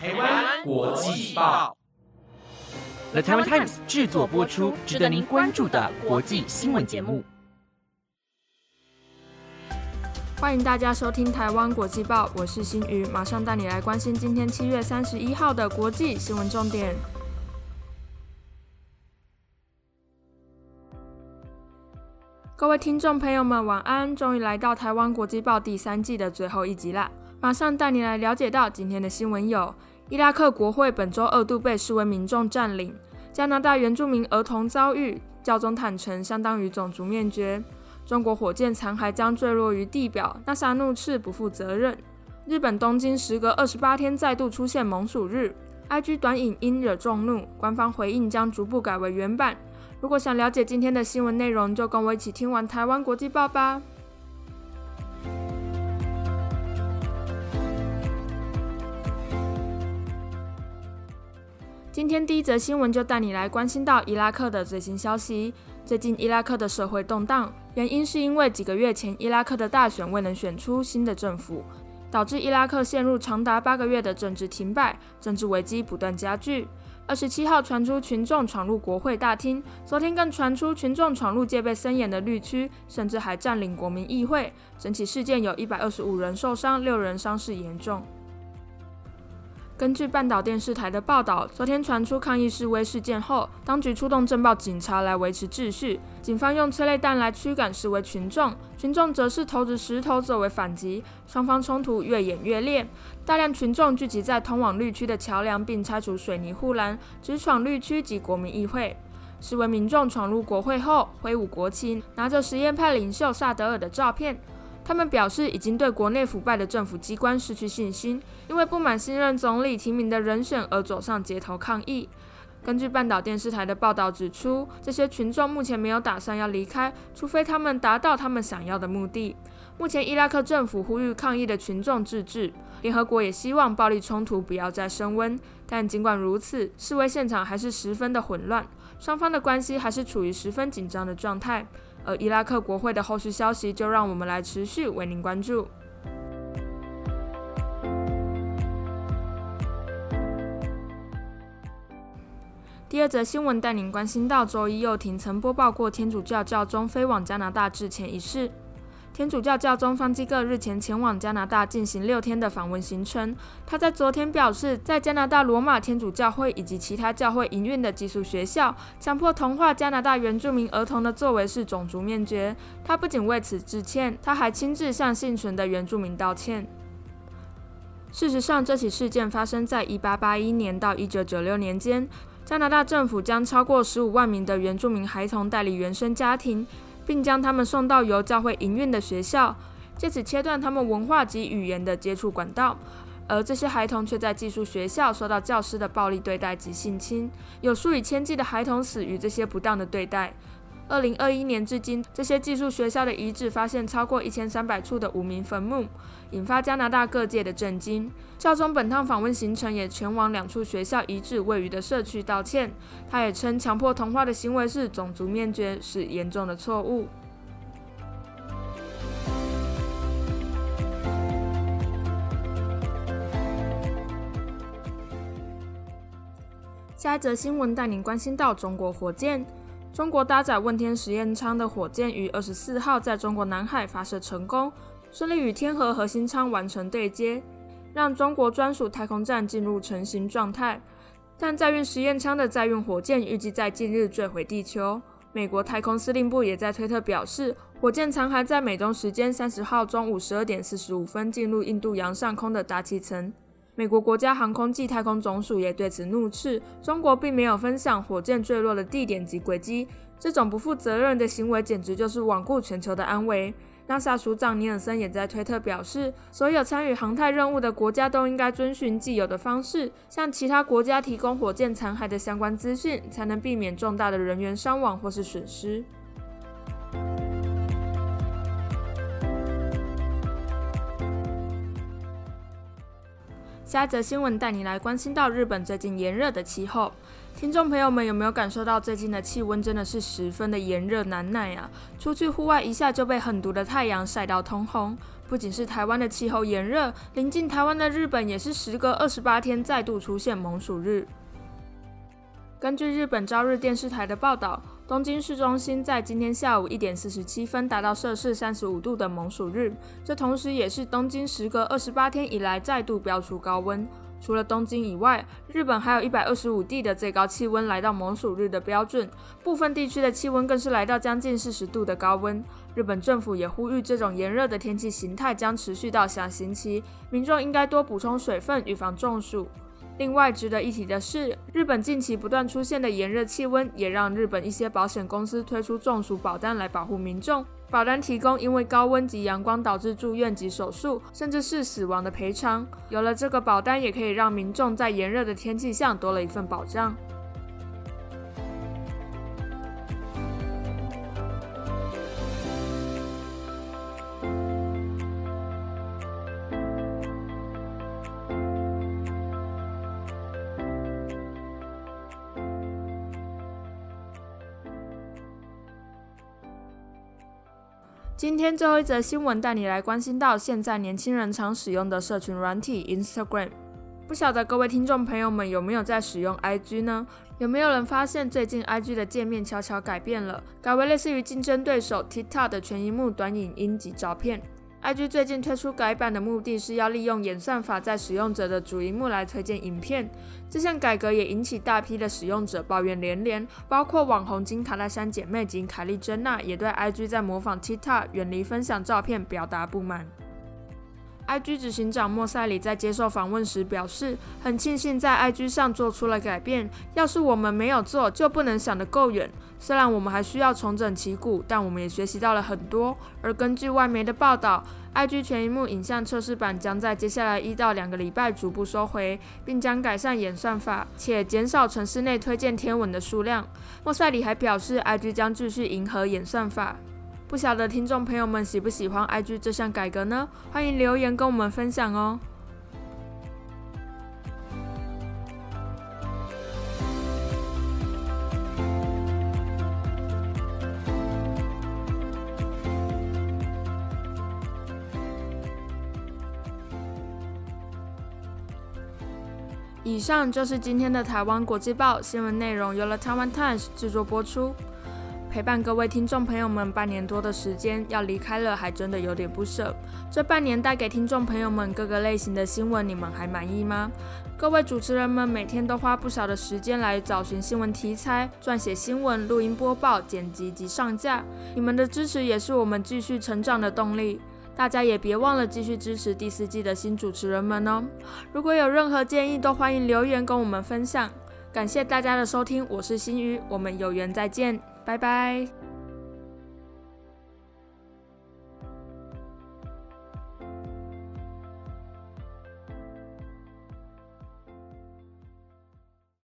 台湾国际报，The Taiwan Times 制作播出，值得您关注的国际新闻节目。欢迎大家收听台湾国际报，我是新宇，马上带你来关心今天七月三十一号的国际新闻重点。各位听众朋友们，晚安！终于来到台湾国际报第三季的最后一集啦，马上带你来了解到今天的新闻有：伊拉克国会本周二度被示威民众占领；加拿大原住民儿童遭遇教宗坦诚相当于种族灭绝；中国火箭残骸将坠落于地表，NASA 怒斥不负责任；日本东京时隔二十八天再度出现猛暑日；IG 短影音惹众怒，官方回应将逐步改为原版。如果想了解今天的新闻内容，就跟我一起听完台湾国际报吧。今天第一则新闻就带你来关心到伊拉克的最新消息。最近伊拉克的社会动荡，原因是因为几个月前伊拉克的大选未能选出新的政府，导致伊拉克陷入长达八个月的政治停摆，政治危机不断加剧。二十七号传出群众闯入国会大厅，昨天更传出群众闯入戒备森严的绿区，甚至还占领国民议会。整起事件有一百二十五人受伤，六人伤势严重。根据半岛电视台的报道，昨天传出抗议示威事件后，当局出动镇暴警察来维持秩序。警方用催泪弹来驱赶示威群众，群众则是投掷石头作为反击，双方冲突越演越烈。大量群众聚集在通往绿区的桥梁，并拆除水泥护栏，直闯绿区及国民议会。示威民众闯入国会后，挥舞国旗，拿着实验派领袖萨德尔的照片。他们表示，已经对国内腐败的政府机关失去信心，因为不满新任总理提名的人选而走上街头抗议。根据半岛电视台的报道指出，这些群众目前没有打算要离开，除非他们达到他们想要的目的。目前，伊拉克政府呼吁抗议的群众自治，联合国也希望暴力冲突不要再升温。但尽管如此，示威现场还是十分的混乱，双方的关系还是处于十分紧张的状态。而伊拉克国会的后续消息，就让我们来持续为您关注。第二则新闻带您关心到，周一又廷曾播报过天主教教宗飞往加拿大致歉一事。天主教教宗方济各日前前往加拿大进行六天的访问行程。他在昨天表示，在加拿大罗马天主教会以及其他教会营运的寄宿学校，强迫同化加拿大原住民儿童的作为是种族灭绝。他不仅为此致歉，他还亲自向幸存的原住民道歉。事实上，这起事件发生在1881年到1996年间，加拿大政府将超过15万名的原住民孩童带离原生家庭。并将他们送到由教会营运的学校，借此切断他们文化及语言的接触管道。而这些孩童却在寄宿学校受到教师的暴力对待及性侵，有数以千计的孩童死于这些不当的对待。二零二一年至今，这些寄宿学校的遗址发现超过一千三百处的无名坟墓，引发加拿大各界的震惊。教宗本趟访问行程也前往两处学校遗址位于的社区道歉。他也称，强迫同化的行为是种族灭绝，是严重的错误。下一则新闻带您关心到中国火箭。中国搭载问天实验舱的火箭于二十四号在中国南海发射成功，顺利与天河核心舱完成对接，让中国专属太空站进入成型状态。但载运实验舱的载运火箭预计在近日坠回地球。美国太空司令部也在推特表示，火箭残骸在美东时间三十号中午十二点四十五分进入印度洋上空的大气层。美国国家航空暨太空总署也对此怒斥，中国并没有分享火箭坠落的地点及轨迹，这种不负责任的行为简直就是罔顾全球的安危。NASA 署长尼尔森也在推特表示，所有参与航太任务的国家都应该遵循既有的方式，向其他国家提供火箭残骸的相关资讯，才能避免重大的人员伤亡或是损失。下一则新闻带你来关心到日本最近炎热的气候。听众朋友们有没有感受到最近的气温真的是十分的炎热难耐啊？出去户外一下就被狠毒的太阳晒到通红，不仅是台湾的气候炎热，临近台湾的日本也是时隔二十八天再度出现猛暑日。根据日本朝日电视台的报道，东京市中心在今天下午一点四十七分达到摄氏三十五度的猛暑日，这同时也是东京时隔二十八天以来再度飙出高温。除了东京以外，日本还有一百二十五地的最高气温来到猛暑日的标准，部分地区的气温更是来到将近四十度的高温。日本政府也呼吁，这种炎热的天气形态将持续到下星期，民众应该多补充水分，预防中暑。另外值得一提的是，日本近期不断出现的炎热气温，也让日本一些保险公司推出中暑保单来保护民众。保单提供因为高温及阳光导致住院及手术，甚至是死亡的赔偿。有了这个保单，也可以让民众在炎热的天气下多了一份保障。今天最后一则新闻带你来关心到现在年轻人常使用的社群软体 Instagram。不晓得各位听众朋友们有没有在使用 IG 呢？有没有人发现最近 IG 的界面悄悄改变了，改为类似于竞争对手 TikTok 的全荧幕短影音及照片？IG 最近推出改版的目的是要利用演算法在使用者的主荧幕来推荐影片。这项改革也引起大批的使用者抱怨连连，包括网红金卡戴珊姐妹及凯莉珍娜也对 IG 在模仿 TikTok 远离分享照片表达不满。IG 执行长莫塞里在接受访问时表示，很庆幸在 IG 上做出了改变。要是我们没有做，就不能想得够远。虽然我们还需要重整旗鼓，但我们也学习到了很多。而根据外媒的报道，IG 全荧幕影像测试版将在接下来一到两个礼拜逐步收回，并将改善演算法，且减少城市内推荐天文的数量。莫塞里还表示，IG 将继续迎合演算法。不晓得听众朋友们喜不喜欢 IG 这项改革呢？欢迎留言跟我们分享哦。以上就是今天的台湾国际报新闻内容，由了台湾 Times 制作播出。陪伴各位听众朋友们半年多的时间，要离开了，还真的有点不舍。这半年带给听众朋友们各个类型的新闻，你们还满意吗？各位主持人们每天都花不少的时间来找寻新闻题材、撰写新闻、录音播报、剪辑及上架，你们的支持也是我们继续成长的动力。大家也别忘了继续支持第四季的新主持人们哦。如果有任何建议，都欢迎留言跟我们分享。感谢大家的收听，我是新宇，我们有缘再见。拜拜。